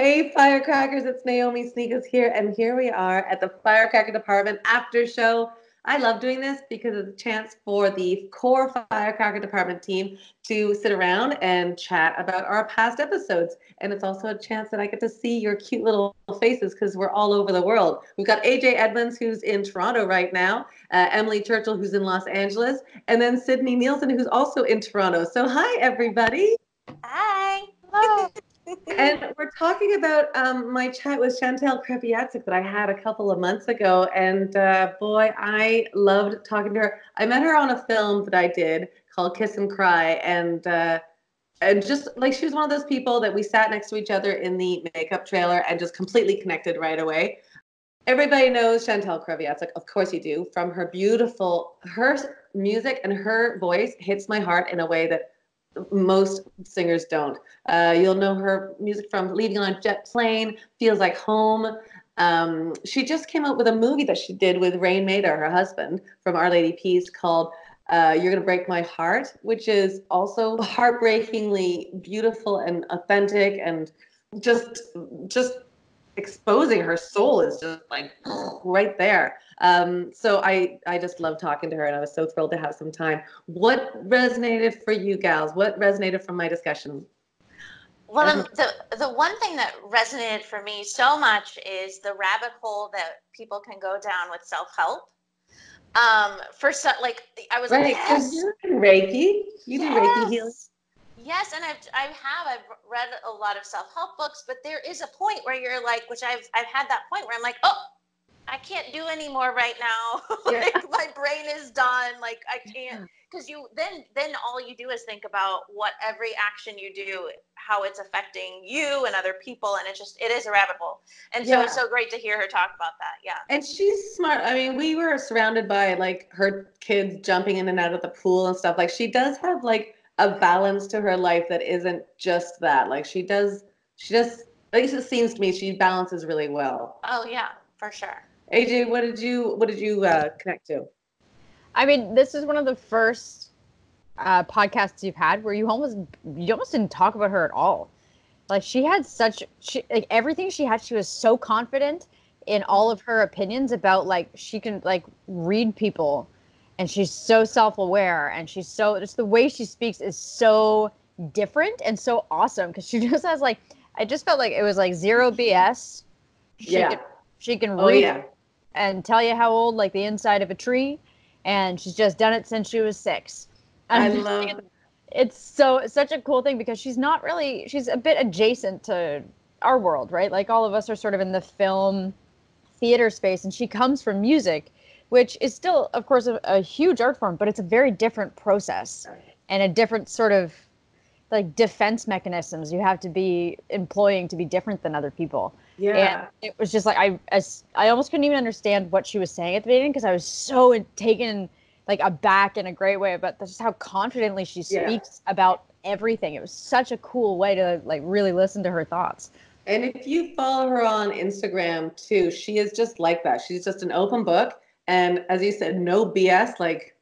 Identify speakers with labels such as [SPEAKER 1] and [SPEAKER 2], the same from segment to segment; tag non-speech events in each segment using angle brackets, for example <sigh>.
[SPEAKER 1] Hey, firecrackers, it's Naomi Snieckus here, and here we are at the Firecracker Department after show. I love doing this because it's a chance for the core Firecracker Department team to sit around and chat about our past episodes. And it's also a chance that I get to see your cute little faces because we're all over the world. We've got AJ Edmonds, who's in Toronto right now, uh, Emily Churchill, who's in Los Angeles, and then Sydney Nielsen, who's also in Toronto. So, hi, everybody.
[SPEAKER 2] Hi.
[SPEAKER 1] Hello and we're talking about um, my chat with Chantal Kreviazuk that I had a couple of months ago. And uh, boy, I loved talking to her. I met her on a film that I did called Kiss and Cry. And uh, and just like she was one of those people that we sat next to each other in the makeup trailer and just completely connected right away. Everybody knows Chantal Kreviazuk, of course you do, from her beautiful, her music and her voice hits my heart in a way that most singers don't. Uh, you'll know her music from Leaving on a Jet Plane, Feels Like Home. Um, she just came out with a movie that she did with Raine Maida, her husband, from Our Lady Peace called uh, You're Gonna Break My Heart, which is also heartbreakingly beautiful and authentic and just just exposing her soul is just like right there. Um, so I I just love talking to her, and I was so thrilled to have some time. What resonated for you, gals? What resonated from my discussion?
[SPEAKER 2] Well, um, the the one thing that resonated for me so much is the rabbit hole that people can go down with self help. Um, for so, like I was
[SPEAKER 1] right,
[SPEAKER 2] like,
[SPEAKER 1] yes. you're Reiki. You yes. do Reiki healing.
[SPEAKER 2] Yes, and I've I have I've read a lot of self help books, but there is a point where you're like, which I've I've had that point where I'm like, oh, I can't do anymore right now. <laughs> like yeah. my brain is done. Like I can't because you then then all you do is think about what every action you do, how it's affecting you and other people, and it just it is a rabbit hole. And so yeah. it's so great to hear her talk about that. Yeah.
[SPEAKER 1] And she's smart. I mean, we were surrounded by like her kids jumping in and out of the pool and stuff. Like she does have like a balance to her life that isn't just that. Like she does, she just, at least it seems to me, she balances really well.
[SPEAKER 2] Oh yeah, for sure.
[SPEAKER 1] AJ, what did you, what did you uh, connect to?
[SPEAKER 3] I mean, this is one of the first uh, podcasts you've had where you almost, you almost didn't talk about her at all. Like she had such, she, like everything she had, she was so confident in all of her opinions about like she can like read people and she's so self-aware and she's so just the way she speaks is so different and so awesome because she <laughs> just has like I just felt like it was like zero BS. She
[SPEAKER 1] yeah.
[SPEAKER 3] Can, she can oh, read yeah. and tell you how old like the inside of a tree and she's just done it since she was six.
[SPEAKER 1] And <laughs> I love
[SPEAKER 3] it's so it's such a cool thing because she's not really she's a bit adjacent to our world, right? Like all of us are sort of in the film theater space and she comes from music which is still, of course, a, a huge art form, but it's a very different process and a different sort of like defense mechanisms you have to be employing to be different than other people.
[SPEAKER 1] Yeah.
[SPEAKER 3] And it was just like I as I almost couldn't even understand what she was saying at the beginning because I was so taken like aback in a great way about just how confidently she speaks yeah. about everything. It was such a cool way to like really listen to her thoughts.
[SPEAKER 1] And if you follow her on Instagram too, she is just like that. She's just an open book and as you said, no BS. Like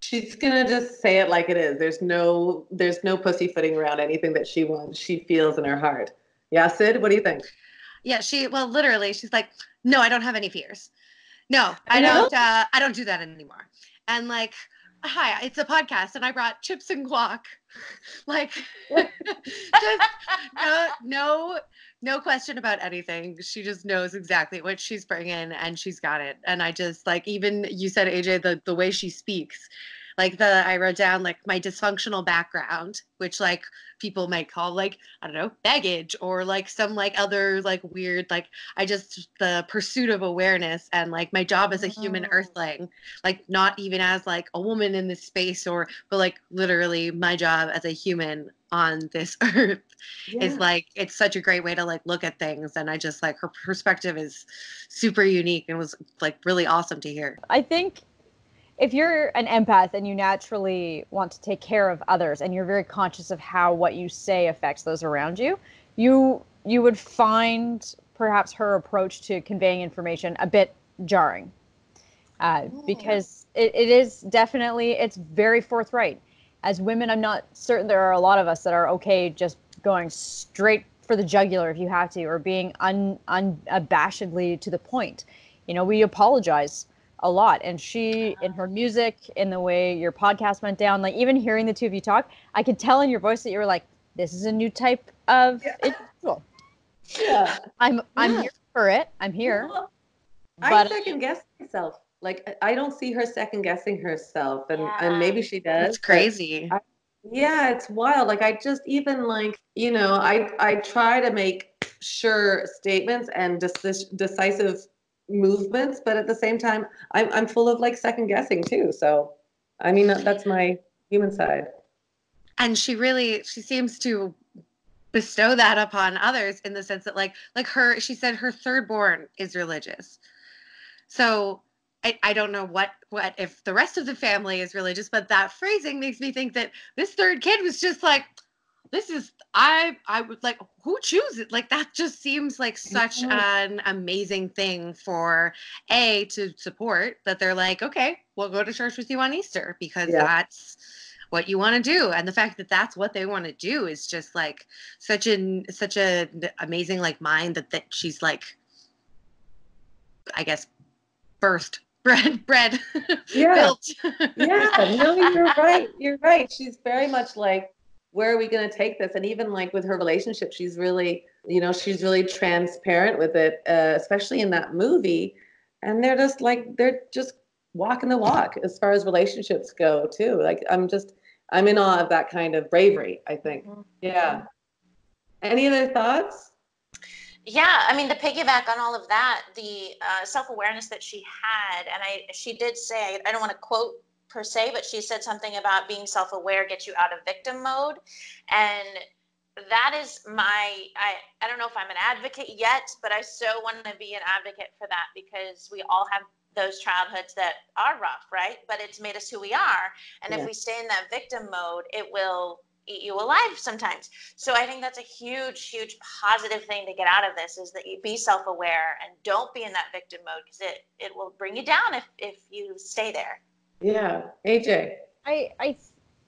[SPEAKER 1] she's gonna just say it like it is. There's no there's no pussyfooting around anything that she wants. She feels in her heart. Yeah, Sid, what do you think?
[SPEAKER 4] Yeah, she well literally she's like, no, I don't have any fears. No, I don't. Uh, I don't do that anymore. And like, hi, it's a podcast, and I brought chips and guac. <laughs> like, <laughs> just no, no no question about anything. She just knows exactly what she's bringing and she's got it. And I just like even you said AJ the the way she speaks like the I wrote down like my dysfunctional background, which like people might call like I don't know baggage or like some like other like weird like I just the pursuit of awareness and like my job as a human oh. earthling, like not even as like a woman in this space or but like literally my job as a human on this <laughs> earth yeah. is like it's such a great way to like look at things and i just like her perspective is super unique and was like really awesome to hear
[SPEAKER 3] i think if you're an empath and you naturally want to take care of others and you're very conscious of how what you say affects those around you you you would find perhaps her approach to conveying information a bit jarring. Uh, because it, it is definitely it's very forthright. As women i'm not certain there are a lot of us that are okay just going straight for the jugular if you have to, or being un, unabashedly to the point. You know, we apologize a lot. And she, in her music, in the way your podcast went down, like even hearing the two of you talk, I could tell in your voice that you were like, "This is a new type of
[SPEAKER 1] Yeah.
[SPEAKER 3] individual."
[SPEAKER 1] Yeah.
[SPEAKER 3] I'm I'm
[SPEAKER 4] Yeah.
[SPEAKER 3] here for it. I'm here.
[SPEAKER 1] Well, I
[SPEAKER 3] But-
[SPEAKER 1] second guess myself. Like I- I don't see her second guessing herself, and
[SPEAKER 2] Yeah.
[SPEAKER 1] and maybe she does.
[SPEAKER 4] That's
[SPEAKER 1] but-
[SPEAKER 4] crazy.
[SPEAKER 1] Yeah, it's wild. Like I just even like you know I I try to make sure statements and decis- decisive movements, but at the same time I'm I'm full of like second guessing too. So I mean that's my human side.
[SPEAKER 4] and she really she seems to bestow that upon others in the sense that like like her she said her third born is religious so I, I don't know what what if the rest of the family is religious but that phrasing makes me think that this third kid was just like this is i i would like who chooses like that just seems like such an amazing thing for a to support that they're like okay we'll go to church with you on easter because
[SPEAKER 1] Yeah.
[SPEAKER 4] that's what you want to do and the fact that that's what they want to do is just like such an such a amazing like mind that that she's like i guess birthed <laughs> bread bread
[SPEAKER 1] Yeah.
[SPEAKER 4] built
[SPEAKER 1] yeah, no, you're <laughs> right. You're right. She's very much like, where are we going to take this? And even like with her relationship, she's really, you know, she's really transparent with it, uh, especially in that movie. And they're just like, they're just walking the walk as far as relationships go, too. Like, I'm just, I'm in awe of that kind of bravery, I think. Yeah. Any other thoughts?
[SPEAKER 2] Yeah, I mean, the piggyback on all of that, the uh, self awareness that she had, and I, she did say, I don't want to quote per se, but she said something about being self aware gets you out of victim mode. And that is my, I, I don't know if I'm an advocate yet, but I so want to be an advocate for that because we all have those childhoods that are rough, right? But it's made us who we are. And
[SPEAKER 1] Yeah.
[SPEAKER 2] if we stay in that victim mode, it will eat you alive sometimes. So I think that's a huge, huge positive thing to get out of this is that you be self-aware and don't be in that victim mode because it it will bring you down if if you stay there.
[SPEAKER 1] Yeah. AJ.
[SPEAKER 3] I I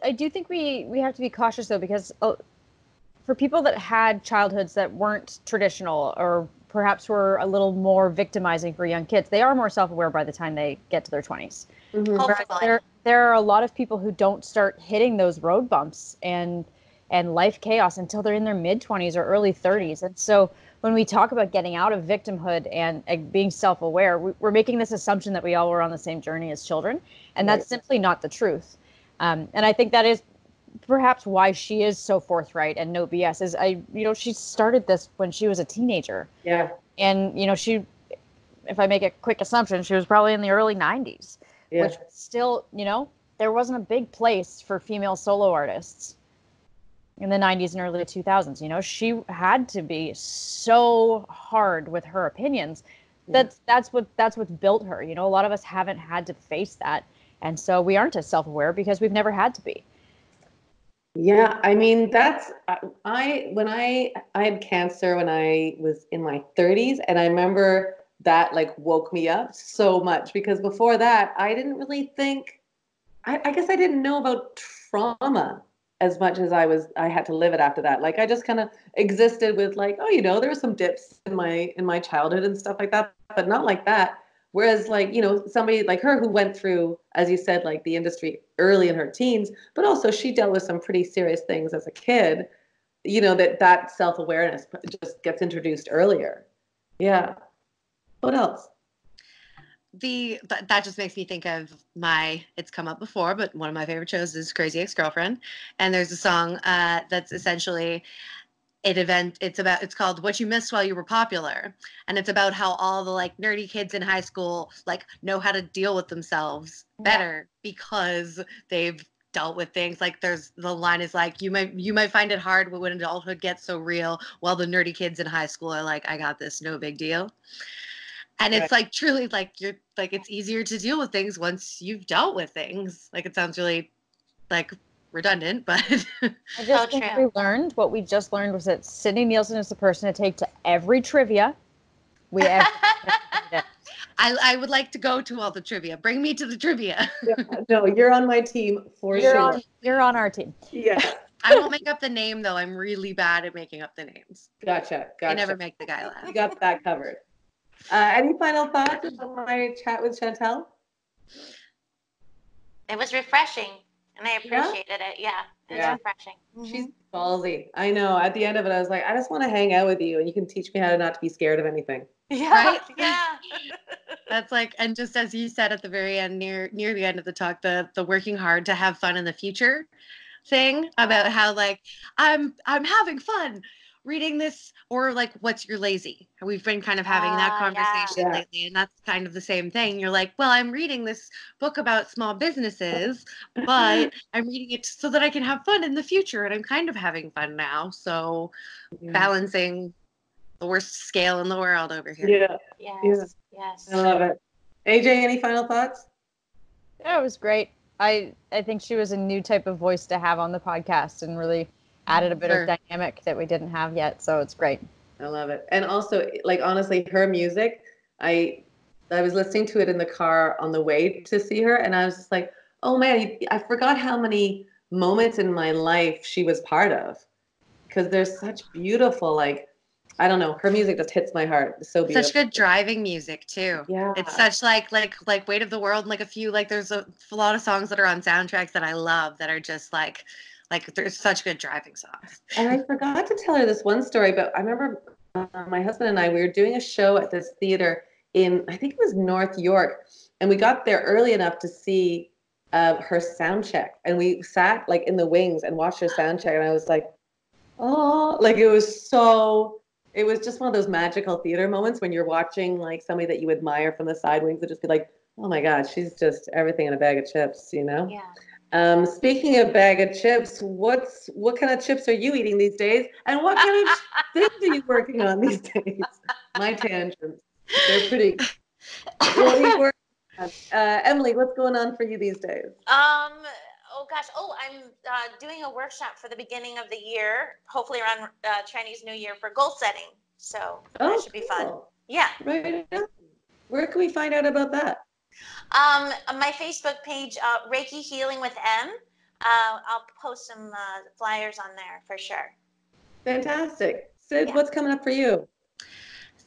[SPEAKER 3] I do think we we have to be cautious though because uh, for people that had childhoods that weren't traditional or perhaps were a little more victimizing for young kids, they are more self-aware by the time they get to their 20s.
[SPEAKER 1] Mhm.
[SPEAKER 2] Hopefully.
[SPEAKER 3] There there are a lot of people who don't start hitting those road bumps and and life chaos until they're in their mid 20s or early 30s. And so when we talk about getting out of victimhood and, and being self-aware, we, we're making this assumption that we all were on the same journey as children, and that's
[SPEAKER 1] Right.
[SPEAKER 3] simply not the truth. Um, and I think that is perhaps why she is so forthright and no BS. Is I you know she started this when she was a teenager,
[SPEAKER 1] Yeah.
[SPEAKER 3] and you know she, if I make a quick assumption, she was probably in the early 90s
[SPEAKER 1] Yeah.
[SPEAKER 3] which still, you know, there wasn't a big place for female solo artists in the 90s and early 2000s. You know, she had to be so hard with her opinions. That's that's what that's what built her. You know, a lot of us haven't had to face that, and so we aren't as self-aware because we've never had to be.
[SPEAKER 1] Yeah, I mean that's I- I when I I had cancer when I was in my 30s and I remember that like woke me up so much because before that I didn't really think I, I guess I didn't know about trauma as much as I was I had to live it after that. Like I just kind of existed with like, oh, you know, there were some dips in my in my childhood and stuff like that, but not like that. Whereas like, you know, somebody like her who went through, as you said, like the industry early in her teens, but also she dealt with some pretty serious things as a kid, you know, that that self-awareness just gets introduced earlier. Yeah. What else?
[SPEAKER 4] The th- that just makes me think of my it's come up before but one of my favorite shows is crazy ex-girlfriend. And there's a song uh, that's essentially it event it's about it's called what you missed while you were popular. And it's about how all the like nerdy kids in high school like know how to deal with themselves
[SPEAKER 3] Yeah.
[SPEAKER 4] better because they've dealt with things. Like there's the line is like you might you might find it hard when adulthood gets so real while the nerdy kids in high school are like i got this no big deal and it's like truly like you're like it's easier to deal with things once you've dealt with things like it sounds really like redundant but <laughs>
[SPEAKER 3] I just
[SPEAKER 2] So
[SPEAKER 3] think we learned what we just learned was that Sydney Nielsen is the person to take to every trivia we ever. <laughs>
[SPEAKER 4] I, I would like to go to all the trivia bring me to the trivia
[SPEAKER 1] no, you're on my team for
[SPEAKER 3] you're
[SPEAKER 1] sure.
[SPEAKER 3] on you're on our team.
[SPEAKER 1] Yeah. <laughs>
[SPEAKER 4] I won't make up the name though. I'm really bad at making up the names.
[SPEAKER 1] Gotcha. Gotcha.
[SPEAKER 4] I never make the guy laugh.
[SPEAKER 1] You got that covered. Uh, any final thoughts on my chat with Chantal?
[SPEAKER 2] It was refreshing, and I
[SPEAKER 1] Yeah?
[SPEAKER 2] appreciated it. Yeah, it was
[SPEAKER 1] Yeah.
[SPEAKER 2] refreshing.
[SPEAKER 1] She's ballsy. I know. At the end of it, I was like, I just want to hang out with you, and you can teach me how to not to be scared of anything.
[SPEAKER 2] Yeah,
[SPEAKER 4] Right? <laughs>
[SPEAKER 2] yeah.
[SPEAKER 4] That's like, and just as you said at the very end, near near the end of the talk, the the working hard to have fun in the future thing about how like I'm I'm having fun reading this or like what's your lazy we've been kind of having that
[SPEAKER 2] Ah,
[SPEAKER 4] conversation
[SPEAKER 1] Yeah.
[SPEAKER 4] lately and that's kind of the same thing you're like well i'm reading this book about small businesses but <laughs> i'm reading it so that i can have fun in the future and i'm kind of having fun now so
[SPEAKER 1] Yeah.
[SPEAKER 4] balancing the worst scale in the world over here
[SPEAKER 1] Yeah,
[SPEAKER 2] Yes, yes.
[SPEAKER 1] I love it. AJ, any final thoughts?
[SPEAKER 3] Yeah, it was great. I I think she was a new type of voice to have on the podcast and really added a bit
[SPEAKER 4] Sure.
[SPEAKER 3] of dynamic that we didn't have yet. So it's great.
[SPEAKER 1] I love it. And also, like honestly, her music, I I was listening to it in the car on the way to see her, and I was just like, oh man, I forgot how many moments in my life she was part of, because there's such beautiful, like, I don't know, her music just hits my heart. It's so beautiful.
[SPEAKER 4] such good driving music too
[SPEAKER 1] Yeah.
[SPEAKER 4] it's such like like like weight of the world and like a few like there's a, a lot of songs that are on soundtracks that i love that are just like like there's such good driving songs
[SPEAKER 1] And I forgot to tell her this one story, but I remember uh, my husband and I, we were doing a show at this theater in, I think it was North York. And we got there early enough to see uh, her sound check. And we sat like in the wings and watched her sound check. And I was like, oh, like it was so, it was just one of those magical theater moments when you're watching like somebody that you admire from the side wings and just be like, oh my God, she's just everything in a bag of chips, you know?
[SPEAKER 2] Yeah.
[SPEAKER 1] Um, speaking of bag of chips, what's what kind of chips are you eating these days? And what kind of <laughs> things are you working on these days? My tangents. They're pretty. <laughs> What are you working on? Uh, Emily, what's going on for you these days?
[SPEAKER 2] Um. Oh gosh. Oh, I'm uh, doing a workshop for the beginning of the year. Hopefully around uh, Chinese New Year for goal setting. So that should be fun. Yeah.
[SPEAKER 1] Right. Where can we find out about that?
[SPEAKER 2] Um, my Facebook page, uh, Reiki Healing with M. Uh, I'll post some uh, flyers on there for sure.
[SPEAKER 1] Fantastic. Sid,
[SPEAKER 2] Yeah.
[SPEAKER 1] what's coming up for you?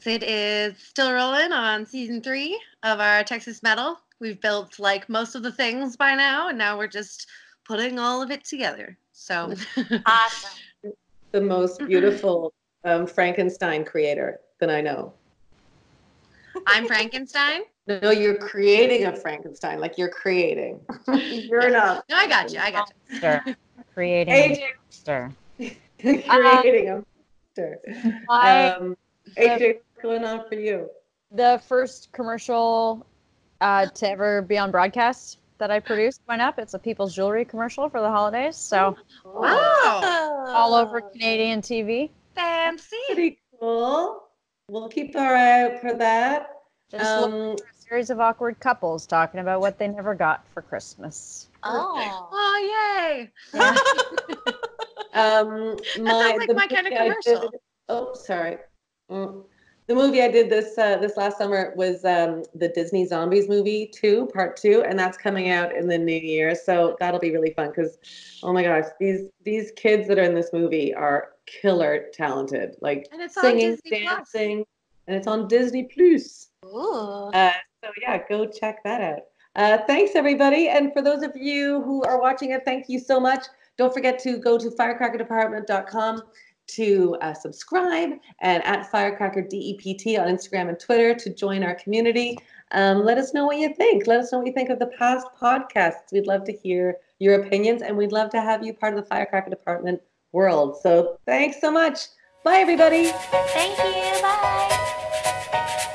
[SPEAKER 4] sid is still rolling on season three of our texas metal we've built like most of the things by now and now we're just putting all of it together so <laughs>
[SPEAKER 2] Awesome.
[SPEAKER 1] The most beautiful um, Frankenstein creator that I know.
[SPEAKER 4] i'm frankenstein
[SPEAKER 1] No, you're creating a Frankenstein, like you're creating. <laughs> you're not
[SPEAKER 4] no i got you i got you
[SPEAKER 3] Monster. Creating a
[SPEAKER 1] AJ
[SPEAKER 3] monster.
[SPEAKER 1] creating a monster.
[SPEAKER 3] I-
[SPEAKER 1] Um, AJ, what's going on for you?
[SPEAKER 3] the first commercial uh, to ever be on broadcast that I produced went up. It's a People's Jewelry commercial for the holidays. So
[SPEAKER 4] wow
[SPEAKER 3] all over Canadian TV.
[SPEAKER 4] fancy
[SPEAKER 1] Pretty cool. We'll keep our eye out for that.
[SPEAKER 3] Just
[SPEAKER 1] Um,
[SPEAKER 3] for a series of awkward couples talking about what they never got for Christmas.
[SPEAKER 2] Oh.
[SPEAKER 4] oh yay <laughs>
[SPEAKER 1] um, my,
[SPEAKER 4] sounds like my kind of commercial.
[SPEAKER 1] did- oh, sorry. Mm. The movie I did this uh, this last summer was um, the Disney Zombies movie two, part two, and that's coming out in the new year. So that'll be really fun because, oh my gosh, these these kids that are in this movie are killer talented, like
[SPEAKER 4] and it's on
[SPEAKER 1] singing,
[SPEAKER 4] plus
[SPEAKER 1] dancing, and it's on Disney Plus. Uh, so yeah, go check that out. Uh, thanks everybody, and for those of you who are watching it, thank you so much. Don't forget to go to firecrackerdepartment.com to uh, subscribe and at firecrackerdept on Instagram and Twitter to join our community. Um, let us know what you think. Let us know what you think of the past podcasts. We'd love to hear your opinions, and we'd love to have you part of the Firecracker Department world. So thanks so much. Bye, everybody.
[SPEAKER 2] Thank you. Bye.